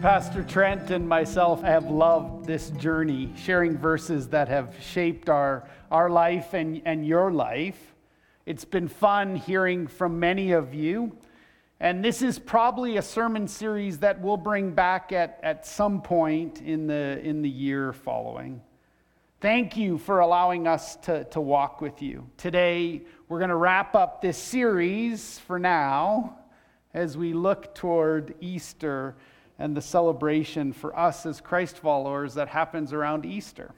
Pastor Trent and myself have loved this journey, sharing verses that have shaped our, our life and, and your life. It's been fun hearing from many of you. And this is probably a sermon series that we'll bring back at, at some point in the, in the year following. Thank you for allowing us to, to walk with you. Today, we're going to wrap up this series for now as we look toward Easter and the celebration for us as Christ followers that happens around Easter.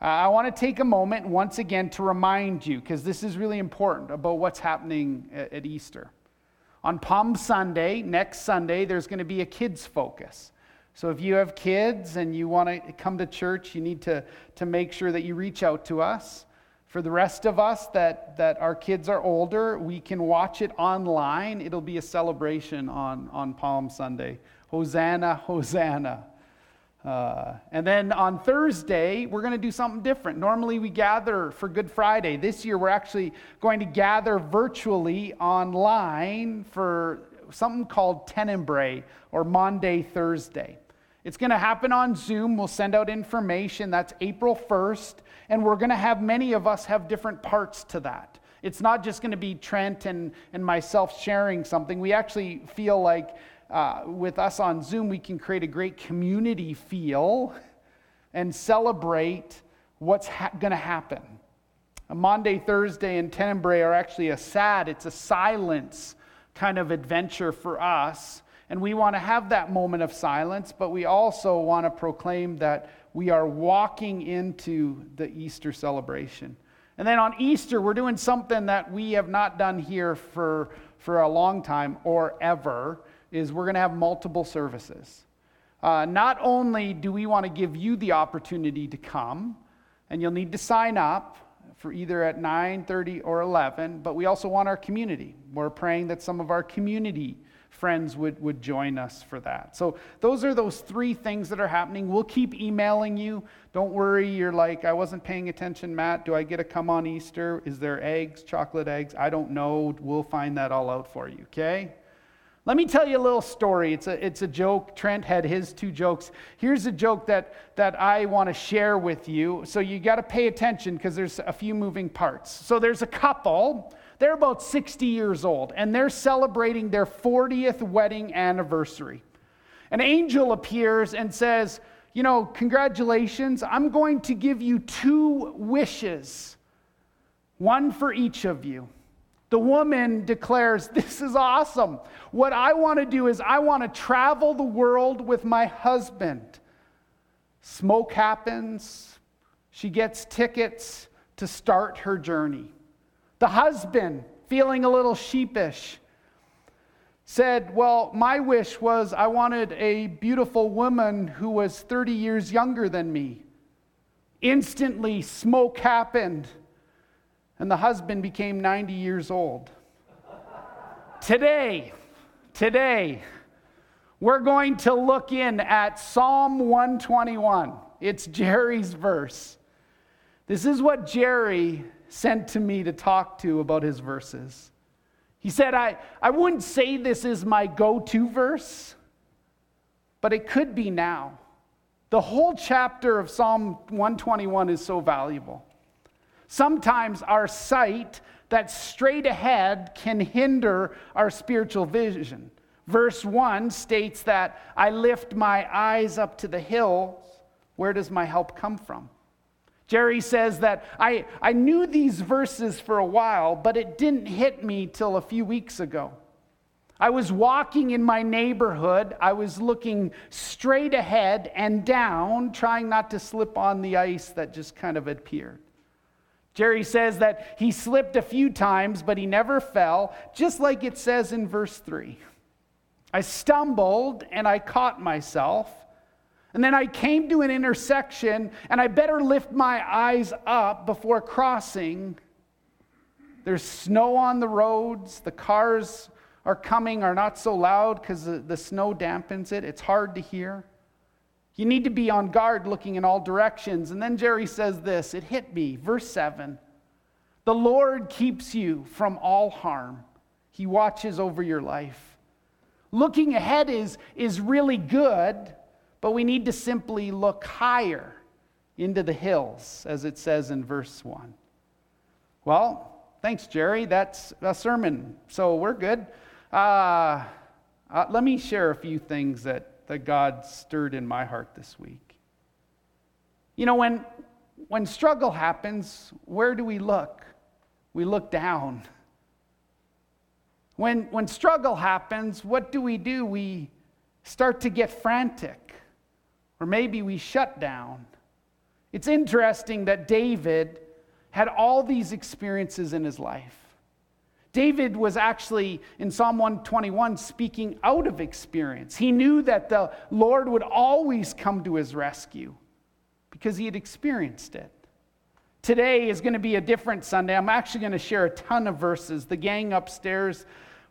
Uh, I want to take a moment once again to remind you, because this is really important, about what's happening at, at Easter. On Palm Sunday, next Sunday, there's going to be a kids' focus. So if you have kids and you want to come to church, you need to, to make sure that you reach out to us. For the rest of us that, that our kids are older, we can watch it online. It'll be a celebration on, on Palm Sunday Hosanna, Hosanna. Uh, and then on Thursday, we're going to do something different. Normally, we gather for Good Friday. This year, we're actually going to gather virtually online for something called Tenebrae or Maundy Thursday. It's going to happen on Zoom. We'll send out information. That's April 1st. And we're going to have many of us have different parts to that. It's not just going to be Trent and, and myself sharing something. We actually feel like uh, with us on Zoom, we can create a great community feel and celebrate what's ha- going to happen. A Maundy, Thursday, and Tenebrae are actually a sad, it's a silence kind of adventure for us. And we want to have that moment of silence, but we also want to proclaim that we are walking into the Easter celebration. And then on Easter, we're doing something that we have not done here for, for a long time or ever is we're going to have multiple services. Uh, not only do we want to give you the opportunity to come, and you'll need to sign up for either at 9:30 or 11, but we also want our community. We're praying that some of our community friends would, would join us for that. So those are those three things that are happening. We'll keep emailing you. Don't worry, you're like, I wasn't paying attention, Matt. Do I get to come on Easter? Is there eggs, chocolate eggs? I don't know. We'll find that all out for you, okay? Let me tell you a little story. It's a, it's a joke. Trent had his two jokes. Here's a joke that, that I want to share with you. So you got to pay attention because there's a few moving parts. So there's a couple. They're about 60 years old, and they're celebrating their 40th wedding anniversary. An angel appears and says, You know, congratulations. I'm going to give you two wishes, one for each of you. The woman declares, This is awesome. What I want to do is, I want to travel the world with my husband. Smoke happens. She gets tickets to start her journey. The husband, feeling a little sheepish, said, Well, my wish was I wanted a beautiful woman who was 30 years younger than me. Instantly, smoke happened and the husband became 90 years old. today, today, we're going to look in at Psalm 121. It's Jerry's verse. This is what Jerry sent to me to talk to about his verses. He said, I, I wouldn't say this is my go to verse, but it could be now. The whole chapter of Psalm 121 is so valuable. Sometimes our sight that's straight ahead can hinder our spiritual vision. Verse 1 states that I lift my eyes up to the hills. Where does my help come from? Jerry says that I, I knew these verses for a while, but it didn't hit me till a few weeks ago. I was walking in my neighborhood. I was looking straight ahead and down, trying not to slip on the ice that just kind of appeared. Jerry says that he slipped a few times, but he never fell, just like it says in verse 3. I stumbled and I caught myself. And then I came to an intersection, and I better lift my eyes up before crossing. There's snow on the roads. The cars are coming are not so loud because the, the snow dampens it. It's hard to hear. You need to be on guard looking in all directions. And then Jerry says this it hit me. Verse 7 The Lord keeps you from all harm, He watches over your life. Looking ahead is, is really good, but we need to simply look higher into the hills, as it says in verse 1. Well, thanks, Jerry. That's a sermon, so we're good. Uh, uh, let me share a few things that, that God stirred in my heart this week. You know, when, when struggle happens, where do we look? We look down. When, when struggle happens, what do we do? We start to get frantic, or maybe we shut down. It's interesting that David had all these experiences in his life. David was actually in Psalm 121 speaking out of experience. He knew that the Lord would always come to his rescue because he had experienced it. Today is going to be a different Sunday. I'm actually going to share a ton of verses. The gang upstairs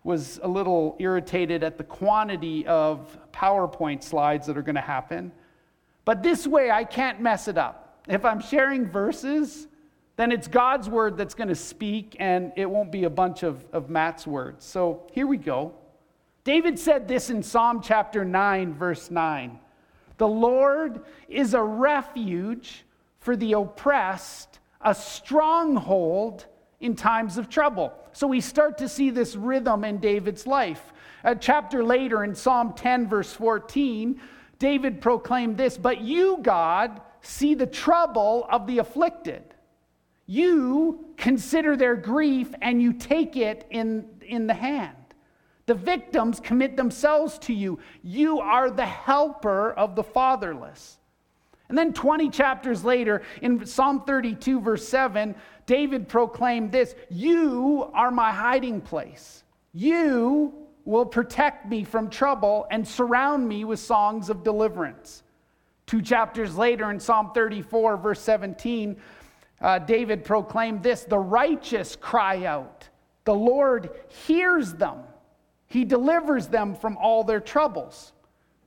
was a little irritated at the quantity of PowerPoint slides that are going to happen. But this way, I can't mess it up. If I'm sharing verses, then it's God's word that's going to speak, and it won't be a bunch of, of Matt's words. So here we go. David said this in Psalm chapter 9, verse 9 The Lord is a refuge for the oppressed, a stronghold in times of trouble. So we start to see this rhythm in David's life. A chapter later in Psalm 10, verse 14, David proclaimed this But you, God, see the trouble of the afflicted. You consider their grief and you take it in, in the hand. The victims commit themselves to you. You are the helper of the fatherless. And then 20 chapters later, in Psalm 32, verse 7, David proclaimed this You are my hiding place. You will protect me from trouble and surround me with songs of deliverance. Two chapters later, in Psalm 34, verse 17, uh, David proclaimed this The righteous cry out, the Lord hears them, he delivers them from all their troubles.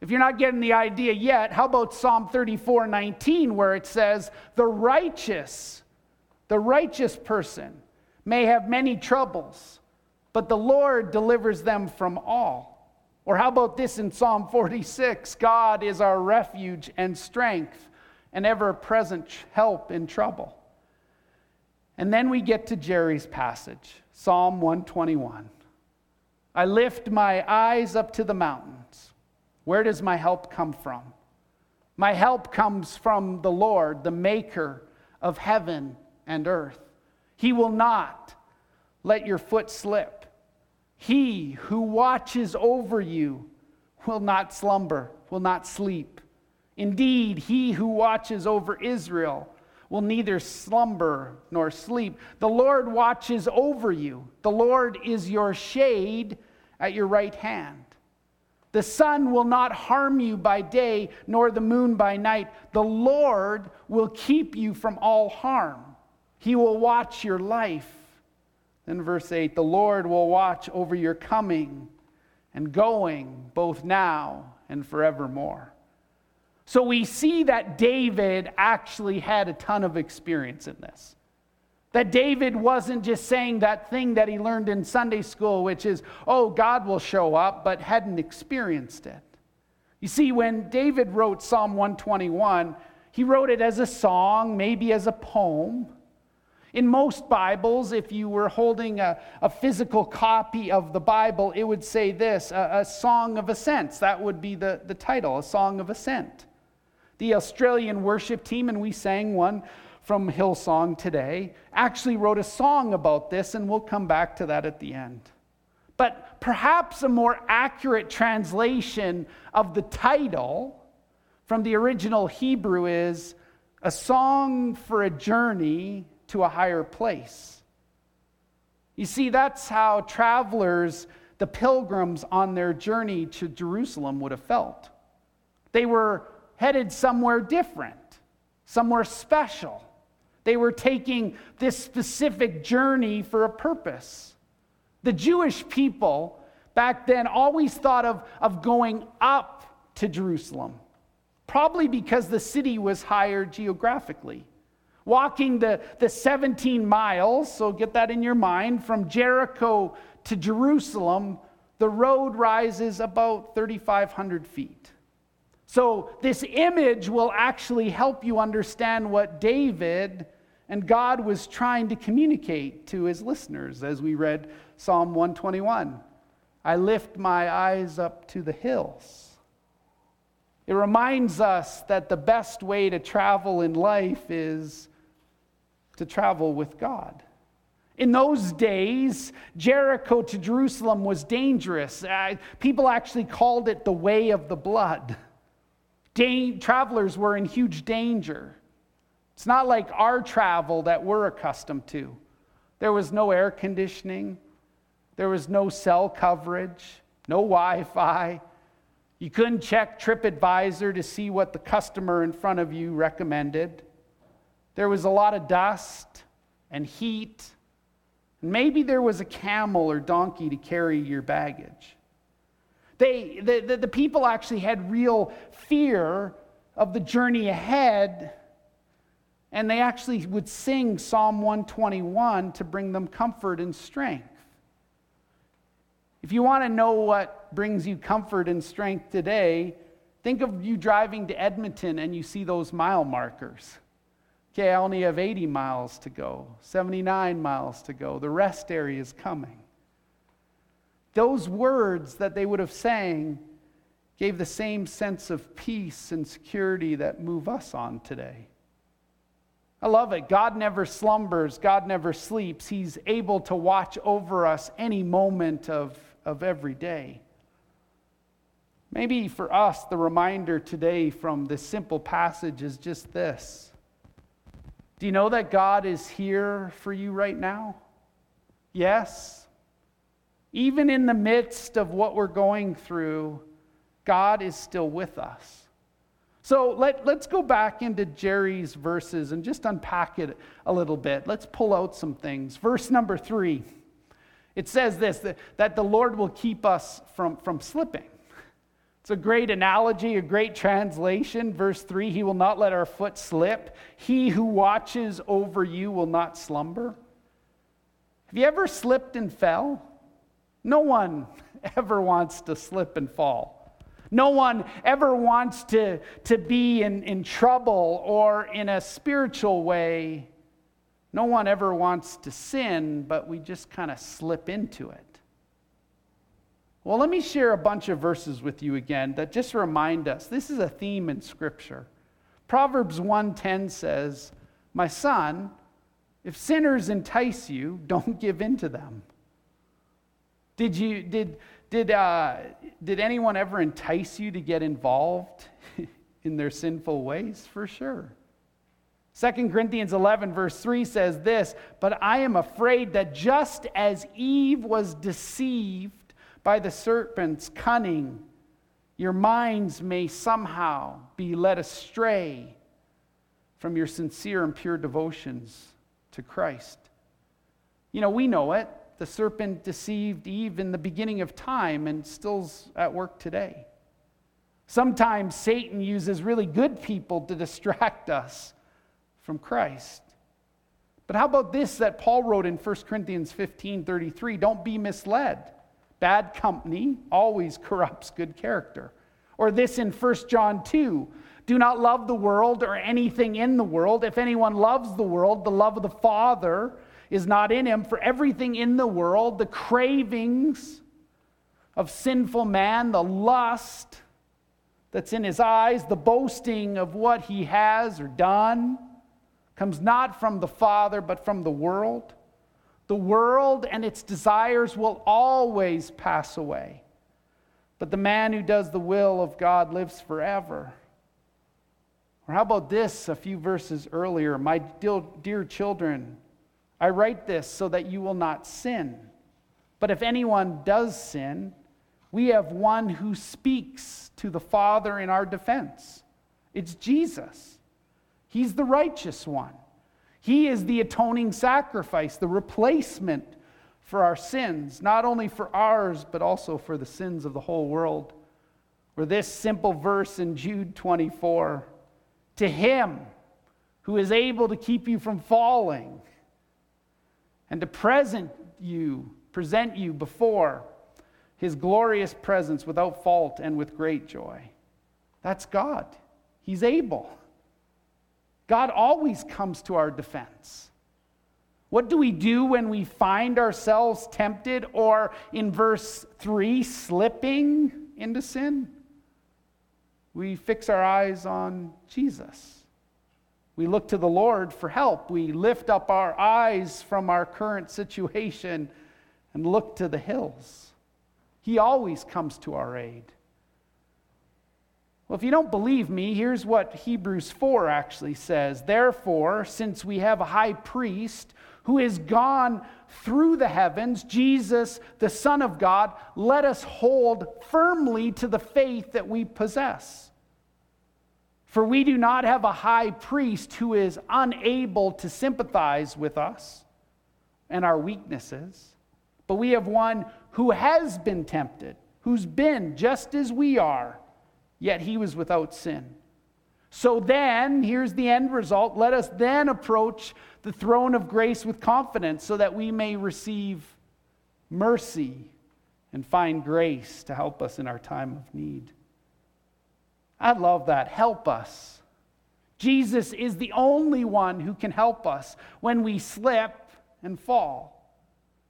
If you're not getting the idea yet, how about Psalm 34 19, where it says, The righteous, the righteous person may have many troubles, but the Lord delivers them from all. Or how about this in Psalm 46 God is our refuge and strength, and ever present help in trouble. And then we get to Jerry's passage, Psalm 121. I lift my eyes up to the mountains. Where does my help come from? My help comes from the Lord, the maker of heaven and earth. He will not let your foot slip. He who watches over you will not slumber, will not sleep. Indeed, he who watches over Israel will neither slumber nor sleep. The Lord watches over you, the Lord is your shade at your right hand. The sun will not harm you by day, nor the moon by night. The Lord will keep you from all harm. He will watch your life. Then, verse 8 the Lord will watch over your coming and going, both now and forevermore. So we see that David actually had a ton of experience in this. That David wasn't just saying that thing that he learned in Sunday school, which is, oh, God will show up, but hadn't experienced it. You see, when David wrote Psalm 121, he wrote it as a song, maybe as a poem. In most Bibles, if you were holding a, a physical copy of the Bible, it would say this a, a song of ascents. That would be the, the title, a song of ascent. The Australian worship team, and we sang one from Hillsong today, actually wrote a song about this, and we'll come back to that at the end. But perhaps a more accurate translation of the title from the original Hebrew is A Song for a Journey to a Higher Place. You see, that's how travelers, the pilgrims on their journey to Jerusalem, would have felt. They were headed somewhere different, somewhere special. They were taking this specific journey for a purpose. The Jewish people back then always thought of, of going up to Jerusalem, probably because the city was higher geographically. Walking the, the 17 miles, so get that in your mind, from Jericho to Jerusalem the road rises about 3,500 feet. So, this image will actually help you understand what David and God was trying to communicate to his listeners as we read Psalm 121. I lift my eyes up to the hills. It reminds us that the best way to travel in life is to travel with God. In those days, Jericho to Jerusalem was dangerous. People actually called it the way of the blood. Da- travelers were in huge danger. It's not like our travel that we're accustomed to. There was no air conditioning, there was no cell coverage, no Wi Fi. You couldn't check TripAdvisor to see what the customer in front of you recommended. There was a lot of dust and heat. And maybe there was a camel or donkey to carry your baggage. They, the, the, the people actually had real fear of the journey ahead, and they actually would sing Psalm 121 to bring them comfort and strength. If you want to know what brings you comfort and strength today, think of you driving to Edmonton and you see those mile markers. Okay, I only have 80 miles to go, 79 miles to go. The rest area is coming. Those words that they would have sang gave the same sense of peace and security that move us on today. I love it. God never slumbers, God never sleeps. He's able to watch over us any moment of of every day. Maybe for us, the reminder today from this simple passage is just this Do you know that God is here for you right now? Yes. Even in the midst of what we're going through, God is still with us. So let, let's go back into Jerry's verses and just unpack it a little bit. Let's pull out some things. Verse number three. It says this that, that the Lord will keep us from, from slipping. It's a great analogy, a great translation. Verse 3 He will not let our foot slip. He who watches over you will not slumber. Have you ever slipped and fell? No one ever wants to slip and fall. No one ever wants to, to be in, in trouble or in a spiritual way no one ever wants to sin, but we just kind of slip into it. Well, let me share a bunch of verses with you again that just remind us this is a theme in Scripture. Proverbs 1:10 says, "My son, if sinners entice you, don't give in to them." Did you did did uh, did anyone ever entice you to get involved in their sinful ways? For sure. 2 Corinthians 11, verse 3 says this But I am afraid that just as Eve was deceived by the serpent's cunning, your minds may somehow be led astray from your sincere and pure devotions to Christ. You know, we know it. The serpent deceived Eve in the beginning of time and still's at work today. Sometimes Satan uses really good people to distract us from Christ. But how about this that Paul wrote in 1 Corinthians 15 33? Don't be misled. Bad company always corrupts good character. Or this in 1 John 2 Do not love the world or anything in the world. If anyone loves the world, the love of the Father is not in him. For everything in the world, the cravings of sinful man, the lust that's in his eyes, the boasting of what he has or done, comes not from the Father, but from the world. The world and its desires will always pass away, but the man who does the will of God lives forever. Or how about this a few verses earlier? My dear children, I write this so that you will not sin. But if anyone does sin, we have one who speaks to the Father in our defense. It's Jesus. He's the righteous one. He is the atoning sacrifice, the replacement for our sins, not only for ours, but also for the sins of the whole world. Or this simple verse in Jude 24 To him who is able to keep you from falling and to present you, present you before his glorious presence without fault and with great joy. That's God. He's able. God always comes to our defense. What do we do when we find ourselves tempted or, in verse 3, slipping into sin? We fix our eyes on Jesus. We look to the Lord for help. We lift up our eyes from our current situation and look to the hills. He always comes to our aid. Well, if you don't believe me, here's what Hebrews 4 actually says. Therefore, since we have a high priest who has gone through the heavens, Jesus, the Son of God, let us hold firmly to the faith that we possess. For we do not have a high priest who is unable to sympathize with us and our weaknesses, but we have one who has been tempted, who's been just as we are, yet he was without sin. So then, here's the end result. Let us then approach the throne of grace with confidence so that we may receive mercy and find grace to help us in our time of need. I love that. Help us. Jesus is the only one who can help us when we slip and fall.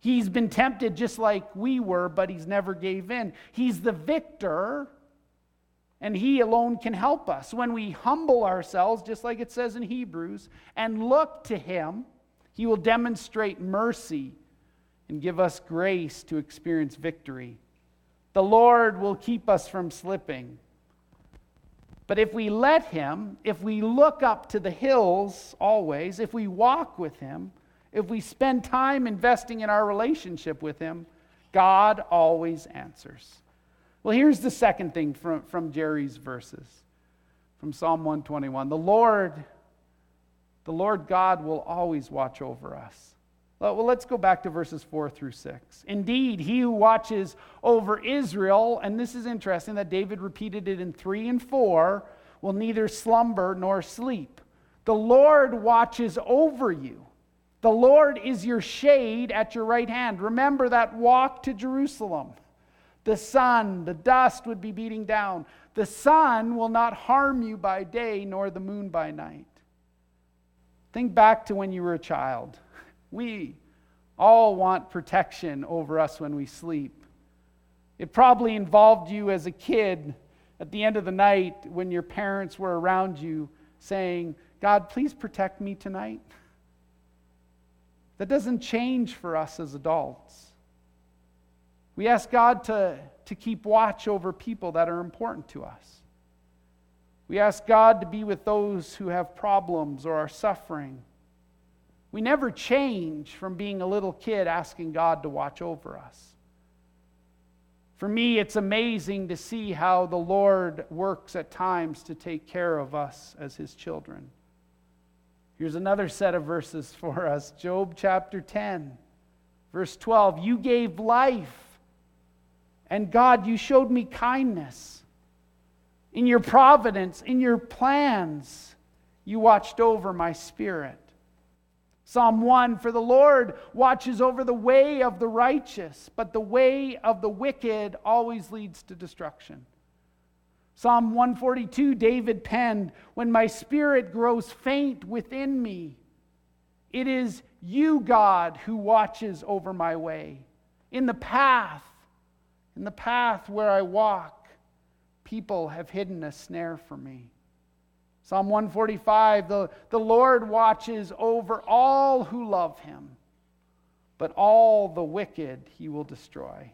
He's been tempted just like we were, but he's never gave in. He's the victor, and he alone can help us. When we humble ourselves, just like it says in Hebrews, and look to him, he will demonstrate mercy and give us grace to experience victory. The Lord will keep us from slipping. But if we let Him, if we look up to the hills always, if we walk with Him, if we spend time investing in our relationship with Him, God always answers. Well, here's the second thing from, from Jerry's verses from Psalm 121. The Lord, the Lord God will always watch over us. Well, let's go back to verses 4 through 6. Indeed, he who watches over Israel, and this is interesting that David repeated it in 3 and 4, will neither slumber nor sleep. The Lord watches over you. The Lord is your shade at your right hand. Remember that walk to Jerusalem. The sun, the dust would be beating down. The sun will not harm you by day, nor the moon by night. Think back to when you were a child. We all want protection over us when we sleep. It probably involved you as a kid at the end of the night when your parents were around you saying, God, please protect me tonight. That doesn't change for us as adults. We ask God to, to keep watch over people that are important to us. We ask God to be with those who have problems or are suffering. We never change from being a little kid asking God to watch over us. For me, it's amazing to see how the Lord works at times to take care of us as his children. Here's another set of verses for us Job chapter 10, verse 12. You gave life, and God, you showed me kindness. In your providence, in your plans, you watched over my spirit. Psalm 1 For the Lord watches over the way of the righteous, but the way of the wicked always leads to destruction. Psalm 142, David penned, When my spirit grows faint within me, it is you, God, who watches over my way. In the path, in the path where I walk, people have hidden a snare for me. Psalm 145 the, the Lord watches over all who love him, but all the wicked he will destroy.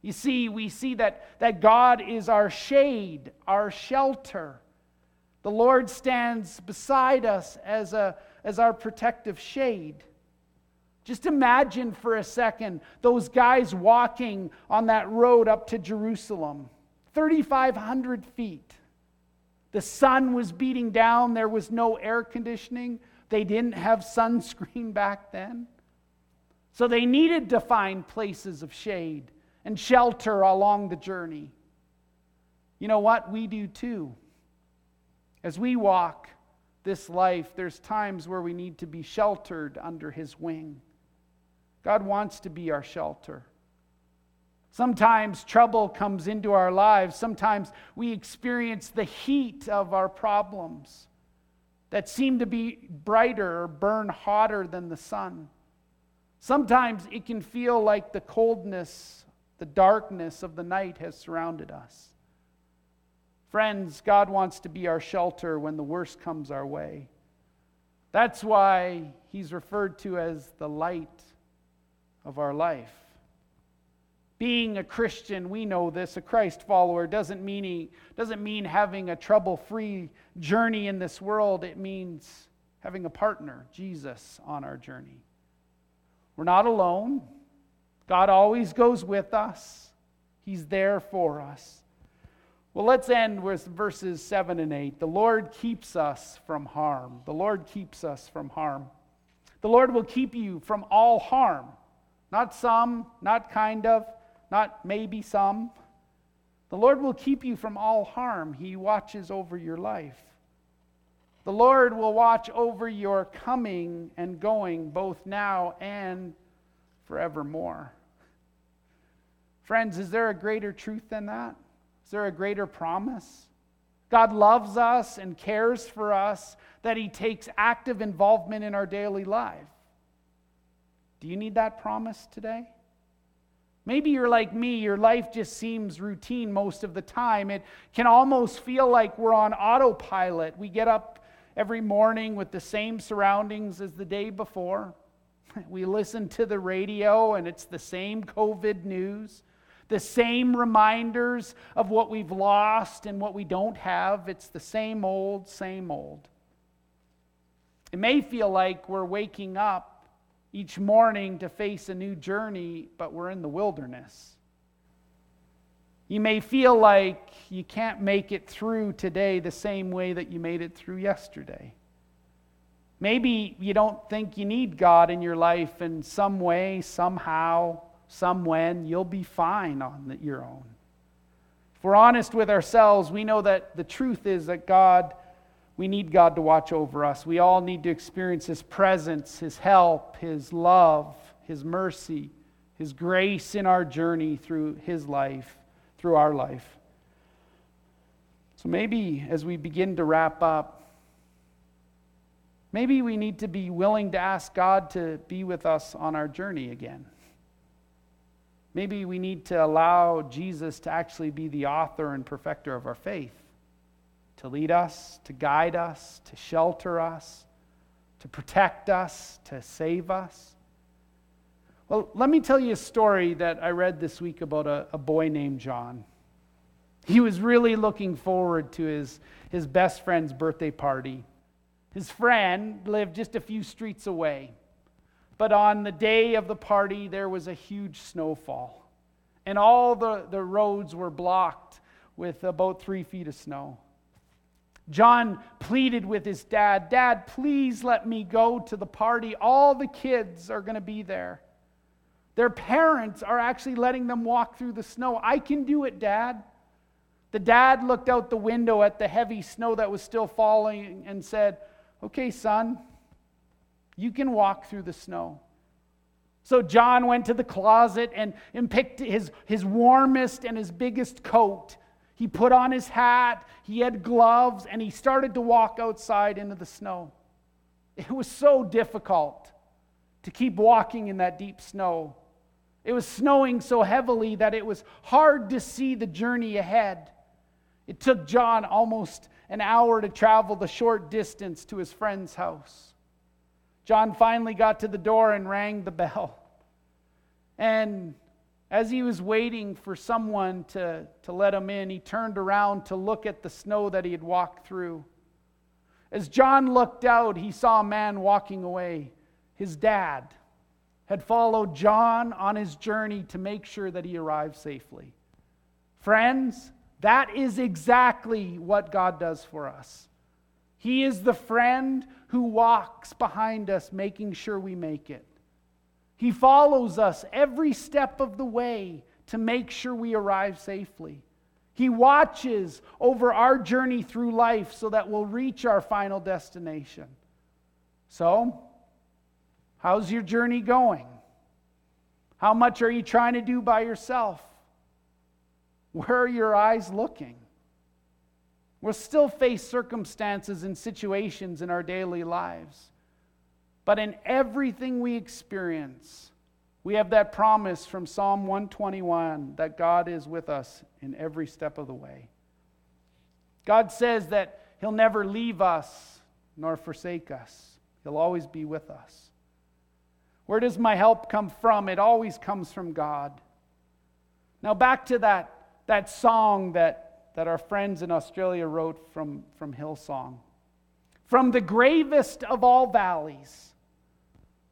You see, we see that, that God is our shade, our shelter. The Lord stands beside us as, a, as our protective shade. Just imagine for a second those guys walking on that road up to Jerusalem, 3,500 feet. The sun was beating down. There was no air conditioning. They didn't have sunscreen back then. So they needed to find places of shade and shelter along the journey. You know what? We do too. As we walk this life, there's times where we need to be sheltered under His wing. God wants to be our shelter. Sometimes trouble comes into our lives. Sometimes we experience the heat of our problems that seem to be brighter or burn hotter than the sun. Sometimes it can feel like the coldness, the darkness of the night has surrounded us. Friends, God wants to be our shelter when the worst comes our way. That's why he's referred to as the light of our life. Being a Christian, we know this, a Christ follower, doesn't mean, he, doesn't mean having a trouble free journey in this world. It means having a partner, Jesus, on our journey. We're not alone. God always goes with us, He's there for us. Well, let's end with verses 7 and 8. The Lord keeps us from harm. The Lord keeps us from harm. The Lord will keep you from all harm. Not some, not kind of, not maybe some. The Lord will keep you from all harm. He watches over your life. The Lord will watch over your coming and going, both now and forevermore. Friends, is there a greater truth than that? Is there a greater promise? God loves us and cares for us, that He takes active involvement in our daily life. Do you need that promise today? Maybe you're like me, your life just seems routine most of the time. It can almost feel like we're on autopilot. We get up every morning with the same surroundings as the day before. We listen to the radio and it's the same COVID news, the same reminders of what we've lost and what we don't have. It's the same old, same old. It may feel like we're waking up each morning to face a new journey, but we're in the wilderness. You may feel like you can't make it through today the same way that you made it through yesterday. Maybe you don't think you need God in your life in some way, somehow, some when. You'll be fine on your own. If we're honest with ourselves, we know that the truth is that God we need God to watch over us. We all need to experience His presence, His help, His love, His mercy, His grace in our journey through His life, through our life. So maybe as we begin to wrap up, maybe we need to be willing to ask God to be with us on our journey again. Maybe we need to allow Jesus to actually be the author and perfecter of our faith to lead us, to guide us, to shelter us, to protect us, to save us. Well, let me tell you a story that I read this week about a, a boy named John. He was really looking forward to his, his best friend's birthday party. His friend lived just a few streets away. But on the day of the party, there was a huge snowfall. And all the, the roads were blocked with about three feet of snow. John pleaded with his dad, Dad, please let me go to the party. All the kids are going to be there. Their parents are actually letting them walk through the snow. I can do it, Dad. The dad looked out the window at the heavy snow that was still falling and said, Okay, son, you can walk through the snow. So John went to the closet and, and picked his, his warmest and his biggest coat he put on his hat, he had gloves, and he started to walk outside into the snow. It was so difficult to keep walking in that deep snow. It was snowing so heavily that it was hard to see the journey ahead. It took John almost an hour to travel the short distance to his friend's house. John finally got to the door and rang the bell. And as he was waiting for someone to, to let him in, he turned around to look at the snow that he had walked through. As John looked out, he saw a man walking away. His dad had followed John on his journey to make sure that he arrived safely. Friends, that is exactly what God does for us. He is the friend who walks behind us, making sure we make it. He follows us every step of the way to make sure we arrive safely. He watches over our journey through life so that we'll reach our final destination. So, how's your journey going? How much are you trying to do by yourself? Where are your eyes looking? We'll still face circumstances and situations in our daily lives. But in everything we experience, we have that promise from Psalm 121 that God is with us in every step of the way. God says that He'll never leave us nor forsake us, He'll always be with us. Where does my help come from? It always comes from God. Now, back to that, that song that, that our friends in Australia wrote from, from Hillsong. From the gravest of all valleys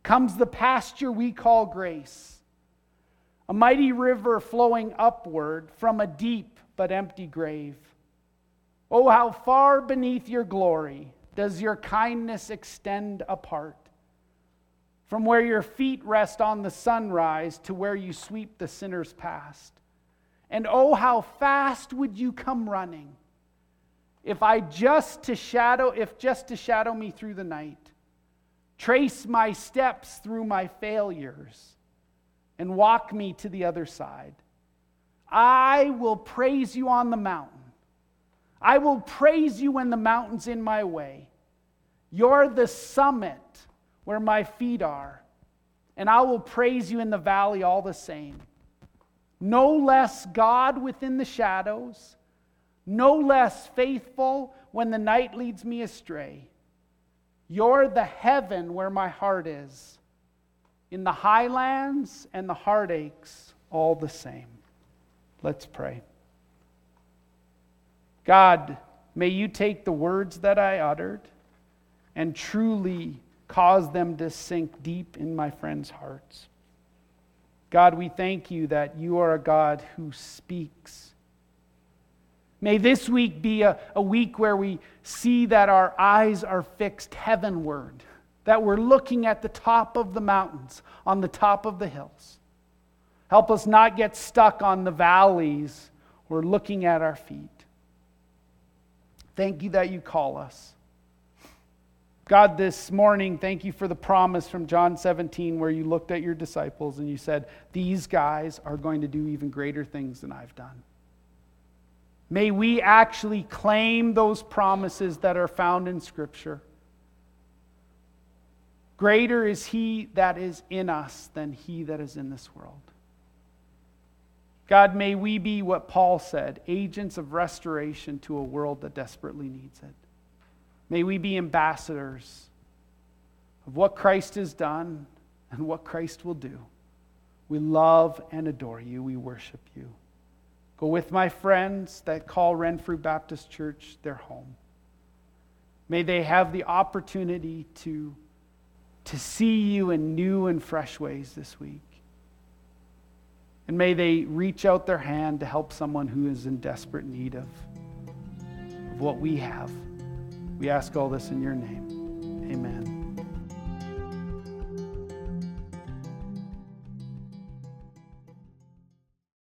comes the pasture we call grace, a mighty river flowing upward from a deep but empty grave. Oh, how far beneath your glory does your kindness extend apart? From where your feet rest on the sunrise to where you sweep the sinner's past. And oh, how fast would you come running if I just to shadow, if just to shadow me through the night, trace my steps through my failures, and walk me to the other side. I will praise you on the mountain. I will praise you when the mountain's in my way. You're the summit where my feet are, and I will praise you in the valley all the same. No less God within the shadows, no less faithful when the night leads me astray. You're the heaven where my heart is, in the highlands and the heartaches, all the same. Let's pray. God, may you take the words that I uttered and truly cause them to sink deep in my friends' hearts. God, we thank you that you are a God who speaks. May this week be a, a week where we see that our eyes are fixed heavenward, that we're looking at the top of the mountains, on the top of the hills. Help us not get stuck on the valleys or looking at our feet. Thank you that you call us. God, this morning, thank you for the promise from John 17 where you looked at your disciples and you said, These guys are going to do even greater things than I've done. May we actually claim those promises that are found in Scripture. Greater is he that is in us than he that is in this world. God, may we be what Paul said agents of restoration to a world that desperately needs it. May we be ambassadors of what Christ has done and what Christ will do. We love and adore you. We worship you. Go with my friends that call Renfrew Baptist Church their home. May they have the opportunity to, to see you in new and fresh ways this week. And may they reach out their hand to help someone who is in desperate need of, of what we have. We ask all this in your name. Amen.